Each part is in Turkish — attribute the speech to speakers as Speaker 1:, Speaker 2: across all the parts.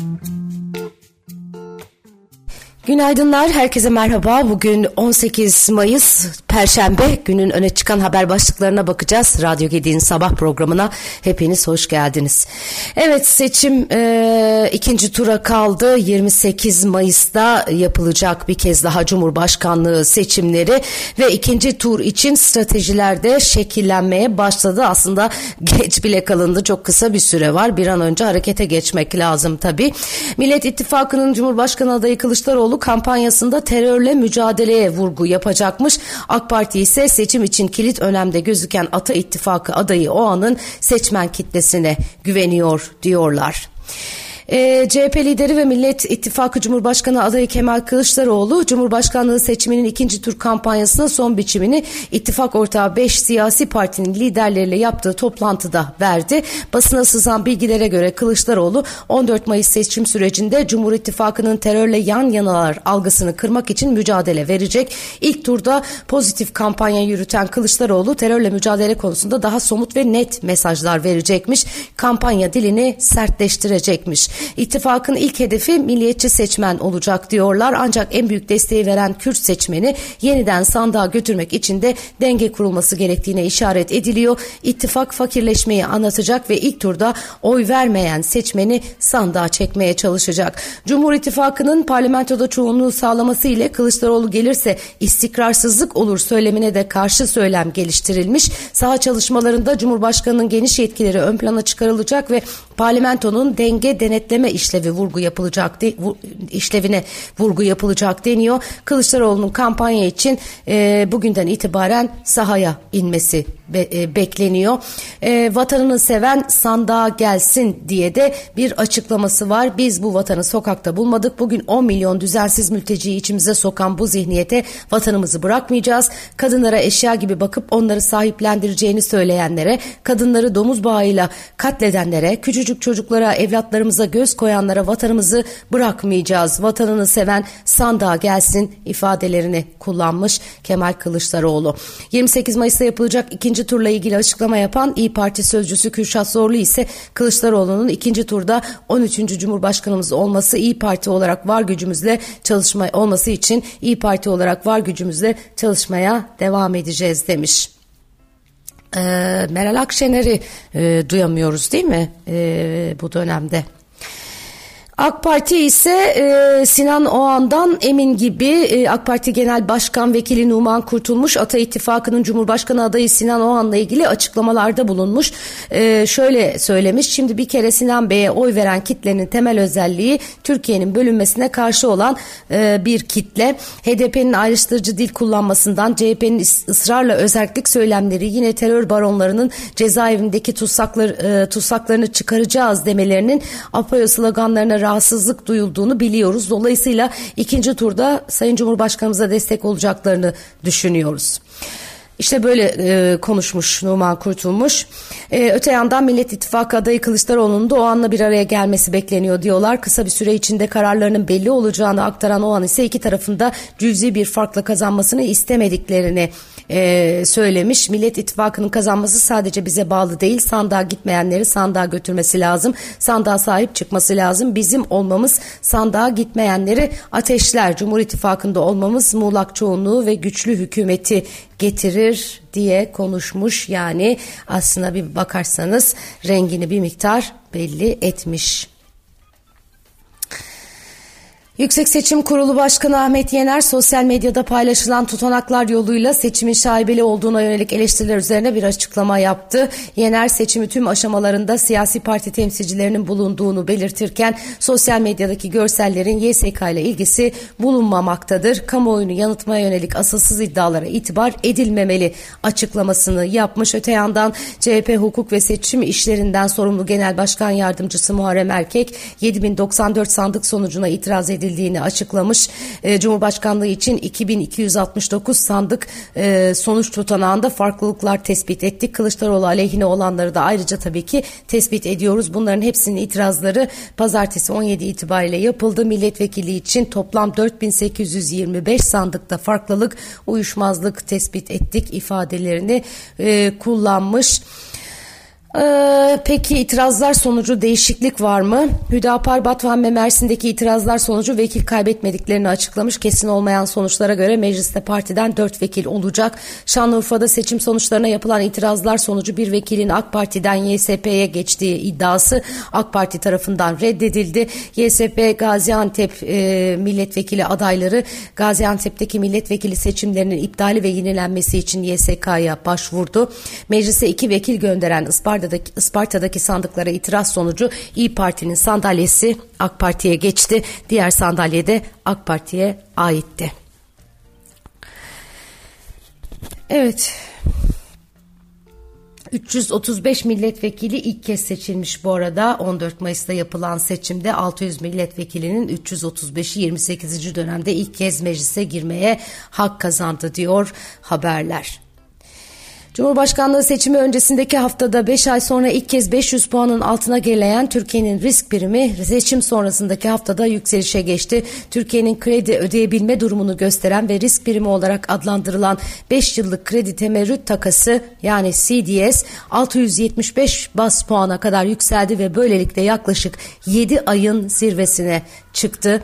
Speaker 1: Mm-hmm. Günaydınlar, herkese merhaba. Bugün 18 Mayıs Perşembe günün öne çıkan haber başlıklarına bakacağız. Radyo Gedi'nin sabah programına hepiniz hoş geldiniz. Evet seçim e, ikinci tura kaldı. 28 Mayıs'ta yapılacak bir kez daha Cumhurbaşkanlığı seçimleri ve ikinci tur için stratejiler de şekillenmeye başladı. Aslında geç bile kalındı. Çok kısa bir süre var. Bir an önce harekete geçmek lazım tabii. Millet İttifakı'nın Cumhurbaşkanı adayı Kılıçdaroğlu kampanyasında terörle mücadeleye vurgu yapacakmış. AK Parti ise seçim için kilit önemde gözüken Ata İttifakı adayı o anın seçmen kitlesine güveniyor diyorlar. E, ee, CHP lideri ve Millet İttifakı Cumhurbaşkanı adayı Kemal Kılıçdaroğlu Cumhurbaşkanlığı seçiminin ikinci tur kampanyasına son biçimini ittifak ortağı 5 siyasi partinin liderleriyle yaptığı toplantıda verdi. Basına sızan bilgilere göre Kılıçdaroğlu 14 Mayıs seçim sürecinde Cumhur İttifakı'nın terörle yan yanalar algısını kırmak için mücadele verecek. İlk turda pozitif kampanya yürüten Kılıçdaroğlu terörle mücadele konusunda daha somut ve net mesajlar verecekmiş. Kampanya dilini sertleştirecekmiş. İttifakın ilk hedefi milliyetçi seçmen olacak diyorlar ancak en büyük desteği veren Kürt seçmeni yeniden sandığa götürmek için de denge kurulması gerektiğine işaret ediliyor. İttifak fakirleşmeyi anlatacak ve ilk turda oy vermeyen seçmeni sandığa çekmeye çalışacak. Cumhur İttifakı'nın parlamentoda çoğunluğu sağlaması ile Kılıçdaroğlu gelirse istikrarsızlık olur söylemine de karşı söylem geliştirilmiş. Saha çalışmalarında Cumhurbaşkanı'nın geniş yetkileri ön plana çıkarılacak ve parlamentonun denge denet denetleme işlevi vurgu yapılacak de, işlevine vurgu yapılacak deniyor. Kılıçdaroğlu'nun kampanya için e, bugünden itibaren sahaya inmesi be, e, bekleniyor. E, vatanını seven sandığa gelsin diye de bir açıklaması var. Biz bu vatanı sokakta bulmadık. Bugün 10 milyon düzensiz mülteciyi içimize sokan bu zihniyete vatanımızı bırakmayacağız. Kadınlara eşya gibi bakıp onları sahiplendireceğini söyleyenlere, kadınları domuz bağıyla katledenlere, küçücük çocuklara, evlatlarımıza göz koyanlara vatanımızı bırakmayacağız. Vatanını seven sandığa gelsin ifadelerini kullanmış Kemal Kılıçdaroğlu. 28 Mayıs'ta yapılacak ikinci turla ilgili açıklama yapan İyi Parti sözcüsü Kürşat Zorlu ise Kılıçdaroğlu'nun ikinci turda 13. Cumhurbaşkanımız olması İyi Parti olarak var gücümüzle çalışma olması için İyi Parti olarak var gücümüzle çalışmaya devam edeceğiz demiş. Ee, Meral Akşener'i e, duyamıyoruz değil mi e, bu dönemde? AK Parti ise e, Sinan Oğan'dan emin gibi e, AK Parti Genel Başkan Vekili Numan Kurtulmuş Ata İttifakı'nın Cumhurbaşkanı adayı Sinan Oğan'la ilgili açıklamalarda bulunmuş. E, şöyle söylemiş şimdi bir kere Sinan Bey'e oy veren kitlenin temel özelliği Türkiye'nin bölünmesine karşı olan e, bir kitle. HDP'nin ayrıştırıcı dil kullanmasından CHP'nin ısrarla özellik söylemleri yine terör baronlarının cezaevindeki tutsaklar, e, tutsaklarını çıkaracağız demelerinin APO'ya sloganlarına rahatsızlık duyulduğunu biliyoruz. Dolayısıyla ikinci turda Sayın Cumhurbaşkanımıza destek olacaklarını düşünüyoruz. İşte böyle e, konuşmuş Numan Kurtulmuş. E, öte yandan Millet İttifakı adayı Kılıçdaroğlu'nun da o anla bir araya gelmesi bekleniyor diyorlar. Kısa bir süre içinde kararlarının belli olacağını aktaran o an ise iki tarafında cüzi bir farkla kazanmasını istemediklerini e, söylemiş. Millet İttifakı'nın kazanması sadece bize bağlı değil. Sandığa gitmeyenleri sandığa götürmesi lazım. Sandığa sahip çıkması lazım. Bizim olmamız sandığa gitmeyenleri ateşler. Cumhur İttifakı'nda olmamız muğlak çoğunluğu ve güçlü hükümeti getirir diye konuşmuş. Yani aslında bir bakarsanız rengini bir miktar belli etmiş. Yüksek Seçim Kurulu Başkanı Ahmet Yener sosyal medyada paylaşılan tutanaklar yoluyla seçimin şaibeli olduğuna yönelik eleştiriler üzerine bir açıklama yaptı. Yener seçimi tüm aşamalarında siyasi parti temsilcilerinin bulunduğunu belirtirken sosyal medyadaki görsellerin YSK ile ilgisi bulunmamaktadır. Kamuoyunu yanıtmaya yönelik asılsız iddialara itibar edilmemeli açıklamasını yapmış. Öte yandan CHP hukuk ve seçim işlerinden sorumlu Genel Başkan Yardımcısı Muharrem Erkek 7094 sandık sonucuna itiraz edildi edildiğini açıklamış. E, Cumhurbaşkanlığı için 2269 sandık e, sonuç tutanağında farklılıklar tespit ettik. Kılıçdaroğlu aleyhine olanları da ayrıca tabii ki tespit ediyoruz. Bunların hepsinin itirazları pazartesi 17 itibariyle yapıldı. Milletvekili için toplam 4825 sandıkta farklılık, uyuşmazlık tespit ettik ifadelerini e, kullanmış. Ee, peki itirazlar sonucu değişiklik var mı? Hüdapar Batvan ve Mersin'deki itirazlar sonucu vekil kaybetmediklerini açıklamış. Kesin olmayan sonuçlara göre mecliste partiden 4 vekil olacak. Şanlıurfa'da seçim sonuçlarına yapılan itirazlar sonucu bir vekilin AK Parti'den YSP'ye geçtiği iddiası AK Parti tarafından reddedildi. YSP Gaziantep e, milletvekili adayları Gaziantep'teki milletvekili seçimlerinin iptali ve yenilenmesi için YSK'ya başvurdu. Meclise iki vekil gönderen Isparta Isparta'daki, Isparta'daki sandıklara itiraz sonucu İyi Parti'nin sandalyesi AK Parti'ye geçti. Diğer sandalye de AK Parti'ye aitti. Evet. 335 milletvekili ilk kez seçilmiş bu arada. 14 Mayıs'ta yapılan seçimde 600 milletvekilinin 335'i 28. dönemde ilk kez meclise girmeye hak kazandı diyor haberler. Cumhurbaşkanlığı seçimi öncesindeki haftada 5 ay sonra ilk kez 500 puanın altına geleyen Türkiye'nin risk primi seçim sonrasındaki haftada yükselişe geçti. Türkiye'nin kredi ödeyebilme durumunu gösteren ve risk primi olarak adlandırılan 5 yıllık kredi temerrüt takası yani CDS 675 bas puana kadar yükseldi ve böylelikle yaklaşık 7 ayın zirvesine çıktı.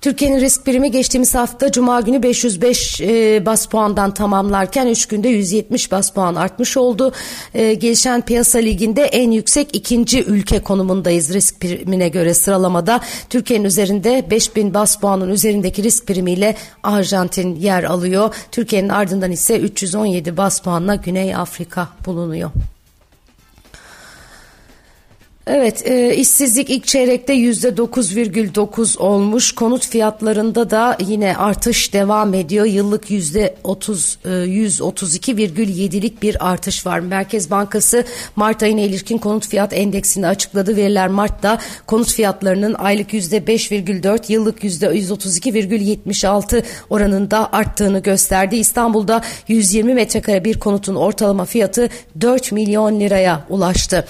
Speaker 1: Türkiye'nin risk primi geçtiğimiz hafta Cuma günü 505 e, bas puandan tamamlarken 3 günde 170 bas puan artmış oldu. E, gelişen piyasa liginde en yüksek ikinci ülke konumundayız risk primine göre sıralamada. Türkiye'nin üzerinde 5000 bas puanın üzerindeki risk primiyle Arjantin yer alıyor. Türkiye'nin ardından ise 317 bas puanla Güney Afrika bulunuyor. Evet, e, işsizlik ilk çeyrekte yüzde 9,9 olmuş. Konut fiyatlarında da yine artış devam ediyor. Yıllık yüzde 30, e, 132,7'lik bir artış var. Merkez Bankası Mart ayına ilişkin konut fiyat endeksini açıkladı. Veriler Mart'ta konut fiyatlarının aylık yüzde 5,4, yıllık yüzde 132,76 oranında arttığını gösterdi. İstanbul'da 120 metrekare bir konutun ortalama fiyatı 4 milyon liraya ulaştı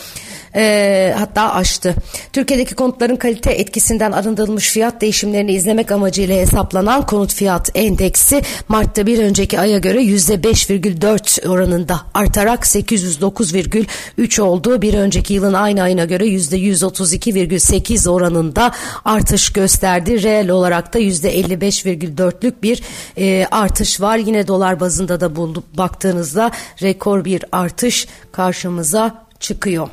Speaker 1: e, hatta aştı. Türkiye'deki konutların kalite etkisinden arındırılmış fiyat değişimlerini izlemek amacıyla hesaplanan konut fiyat endeksi Mart'ta bir önceki aya göre %5,4 oranında artarak 809,3 oldu. Bir önceki yılın aynı ayına göre %132,8 oranında artış gösterdi. Reel olarak da %55,4'lük bir e, artış var. Yine dolar bazında da buldu, baktığınızda rekor bir artış karşımıza çıkıyor.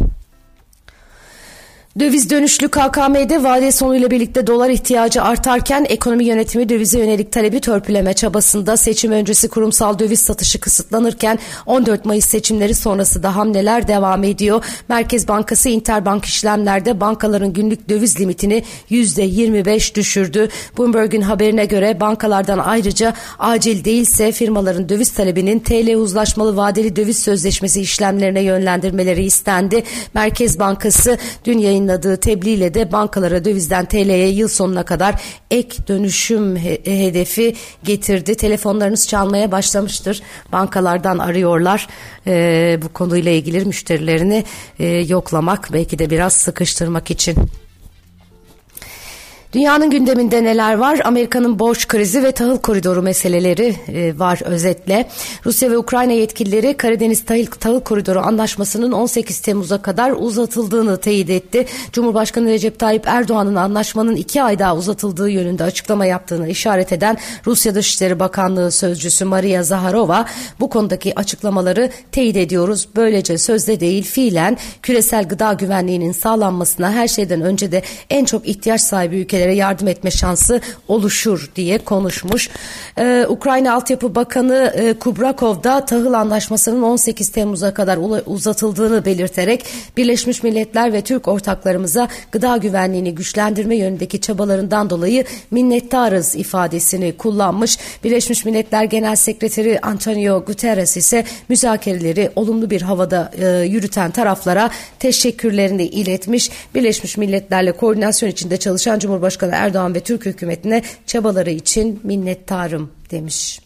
Speaker 1: Döviz dönüşlü KKM'de vade sonuyla birlikte dolar ihtiyacı artarken ekonomi yönetimi dövize yönelik talebi törpüleme çabasında seçim öncesi kurumsal döviz satışı kısıtlanırken 14 Mayıs seçimleri sonrası da hamleler devam ediyor. Merkez Bankası interbank işlemlerde bankaların günlük döviz limitini %25 düşürdü. Bloomberg'un haberine göre bankalardan ayrıca acil değilse firmaların döviz talebinin TL uzlaşmalı vadeli döviz sözleşmesi işlemlerine yönlendirmeleri istendi. Merkez Bankası dün yayın yayınladığı tebliğle de bankalara dövizden TL'ye yıl sonuna kadar ek dönüşüm hedefi getirdi. Telefonlarınız çalmaya başlamıştır. Bankalardan arıyorlar. E, bu konuyla ilgili müşterilerini e, yoklamak belki de biraz sıkıştırmak için. Dünyanın gündeminde neler var? Amerika'nın borç krizi ve tahıl koridoru meseleleri e, var özetle. Rusya ve Ukrayna yetkilileri Karadeniz tahıl, tahıl koridoru anlaşmasının 18 Temmuz'a kadar uzatıldığını teyit etti. Cumhurbaşkanı Recep Tayyip Erdoğan'ın anlaşmanın iki ay daha uzatıldığı yönünde açıklama yaptığını işaret eden Rusya Dışişleri Bakanlığı Sözcüsü Maria Zaharova bu konudaki açıklamaları teyit ediyoruz. Böylece sözde değil fiilen küresel gıda güvenliğinin sağlanmasına her şeyden önce de en çok ihtiyaç sahibi ülkeler ülkelere yardım etme şansı oluşur diye konuşmuş. Ee, Ukrayna Altyapı Bakanı e, Kubrakov da tahıl anlaşmasının 18 Temmuz'a kadar uzatıldığını belirterek Birleşmiş Milletler ve Türk ortaklarımıza gıda güvenliğini güçlendirme yönündeki çabalarından dolayı minnettarız ifadesini kullanmış. Birleşmiş Milletler Genel Sekreteri Antonio Guterres ise müzakereleri olumlu bir havada e, yürüten taraflara teşekkürlerini iletmiş. Birleşmiş Milletler'le koordinasyon içinde çalışan Cumhurbaşkanı Cumhurbaşkanı Erdoğan ve Türk hükümetine çabaları için minnettarım demiş.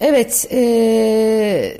Speaker 1: Evet, e,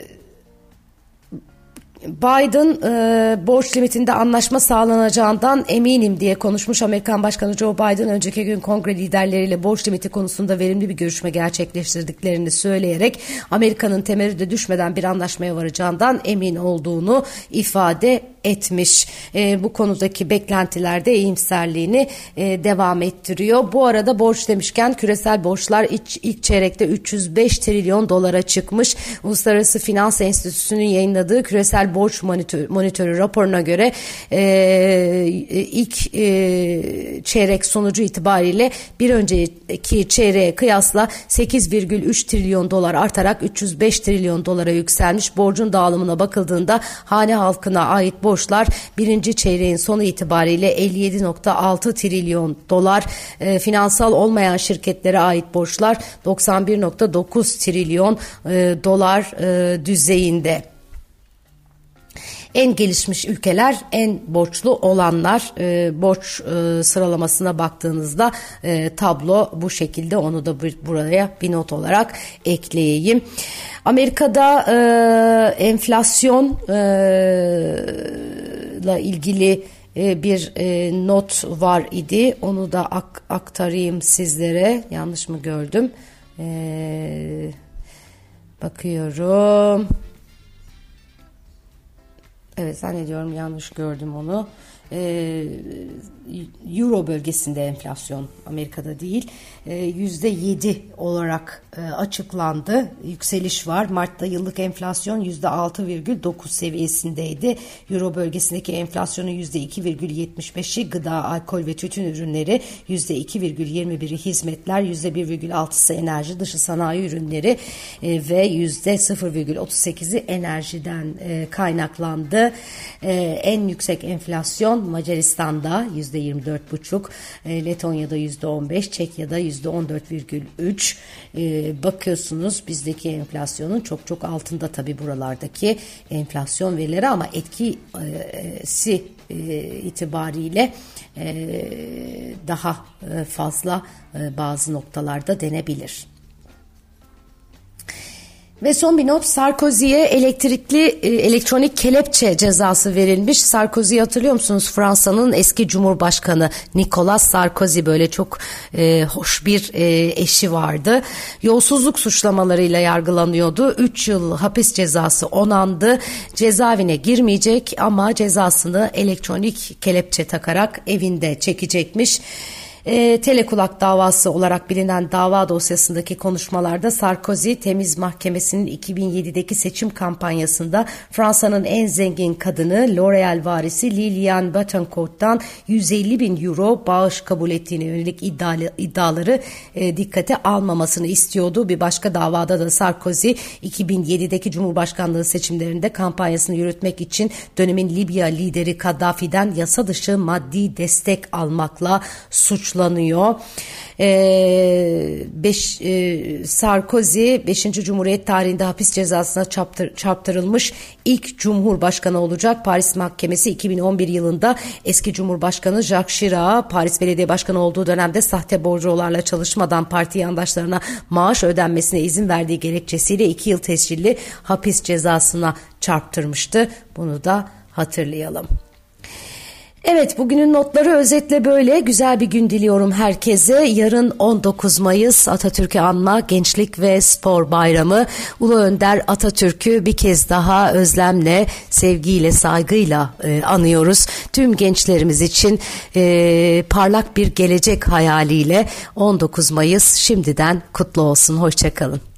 Speaker 1: Biden e, borç limitinde anlaşma sağlanacağından eminim diye konuşmuş Amerikan Başkanı Joe Biden önceki gün kongre liderleriyle borç limiti konusunda verimli bir görüşme gerçekleştirdiklerini söyleyerek Amerika'nın temerrüde düşmeden bir anlaşmaya varacağından emin olduğunu ifade etmiş. E, bu konudaki beklentilerde iyimserliğini e, devam ettiriyor. Bu arada borç demişken küresel borçlar ilk, ilk çeyrekte 305 trilyon dolara çıkmış. Uluslararası Finans Enstitüsü'nün yayınladığı küresel borç monitör, monitörü raporuna göre e, ilk e, çeyrek sonucu itibariyle bir önceki çeyreğe kıyasla 8,3 trilyon dolar artarak 305 trilyon dolara yükselmiş. Borcun dağılımına bakıldığında hane halkına ait borç borçlar birinci çeyreğin sonu itibariyle 57.6 trilyon dolar, e, finansal olmayan şirketlere ait borçlar 91.9 trilyon e, dolar e, düzeyinde en gelişmiş ülkeler en borçlu olanlar e, borç e, sıralamasına baktığınızda e, tablo bu şekilde onu da buraya bir not olarak ekleyeyim. Amerika'da e, enflasyon e, ile ilgili e, bir e, not var idi. Onu da ak, aktarayım sizlere. Yanlış mı gördüm? E, bakıyorum. Evet zannediyorum yanlış gördüm onu. E, Euro bölgesinde enflasyon Amerika'da değil e, yüzde yedi olarak e, açıklandı. Yükseliş var. Mart'ta yıllık enflasyon yüzde altı virgül dokuz seviyesindeydi. Euro bölgesindeki enflasyonun yüzde iki virgül yetmiş beşi gıda, alkol ve tütün ürünleri, yüzde iki virgül yirmi biri hizmetler, yüzde bir virgül altısı enerji, dışı sanayi ürünleri ve yüzde sıfır virgül otuz sekizi enerjiden kaynaklandı. En yüksek enflasyon Macaristan'da yüzde %24,5, e, Letonya'da yüzde 15, Çekya'da yüzde 14,3. E, bakıyorsunuz bizdeki enflasyonun çok çok altında tabi buralardaki enflasyon verileri ama etkisi e, itibariyle daha fazla bazı noktalarda denebilir. Ve son bir not Sarkozy'ye elektrikli e, elektronik kelepçe cezası verilmiş. Sarkozy'yi hatırlıyor musunuz? Fransa'nın eski cumhurbaşkanı Nicolas Sarkozy böyle çok e, hoş bir e, eşi vardı. Yolsuzluk suçlamalarıyla yargılanıyordu. 3 yıl hapis cezası onandı. Cezaevine girmeyecek ama cezasını elektronik kelepçe takarak evinde çekecekmiş. E, telekulak davası olarak bilinen dava dosyasındaki konuşmalarda Sarkozy Temiz Mahkemesi'nin 2007'deki seçim kampanyasında Fransa'nın en zengin kadını L'Oreal varisi Liliane Bettencourt'tan 150 bin euro bağış kabul ettiğine yönelik iddialı, iddiaları e, dikkate almamasını istiyordu. Bir başka davada da Sarkozy 2007'deki Cumhurbaşkanlığı seçimlerinde kampanyasını yürütmek için dönemin Libya lideri Kaddafi'den yasa dışı maddi destek almakla suçlu suçlanıyor. Ee, beş, e, Sarkozy 5. Cumhuriyet tarihinde hapis cezasına çarptır, çarptırılmış ilk cumhurbaşkanı olacak. Paris Mahkemesi 2011 yılında eski Cumhurbaşkanı Jacques Chirac'a Paris Belediye Başkanı olduğu dönemde sahte borcularla çalışmadan parti yandaşlarına maaş ödenmesine izin verdiği gerekçesiyle 2 yıl tescilli hapis cezasına çarptırmıştı. Bunu da hatırlayalım. Evet bugünün notları özetle böyle. Güzel bir gün diliyorum herkese. Yarın 19 Mayıs Atatürk'ü anma Gençlik ve Spor Bayramı. Ulu Önder Atatürk'ü bir kez daha özlemle, sevgiyle, saygıyla e, anıyoruz. Tüm gençlerimiz için e, parlak bir gelecek hayaliyle 19 Mayıs şimdiden kutlu olsun. Hoşçakalın.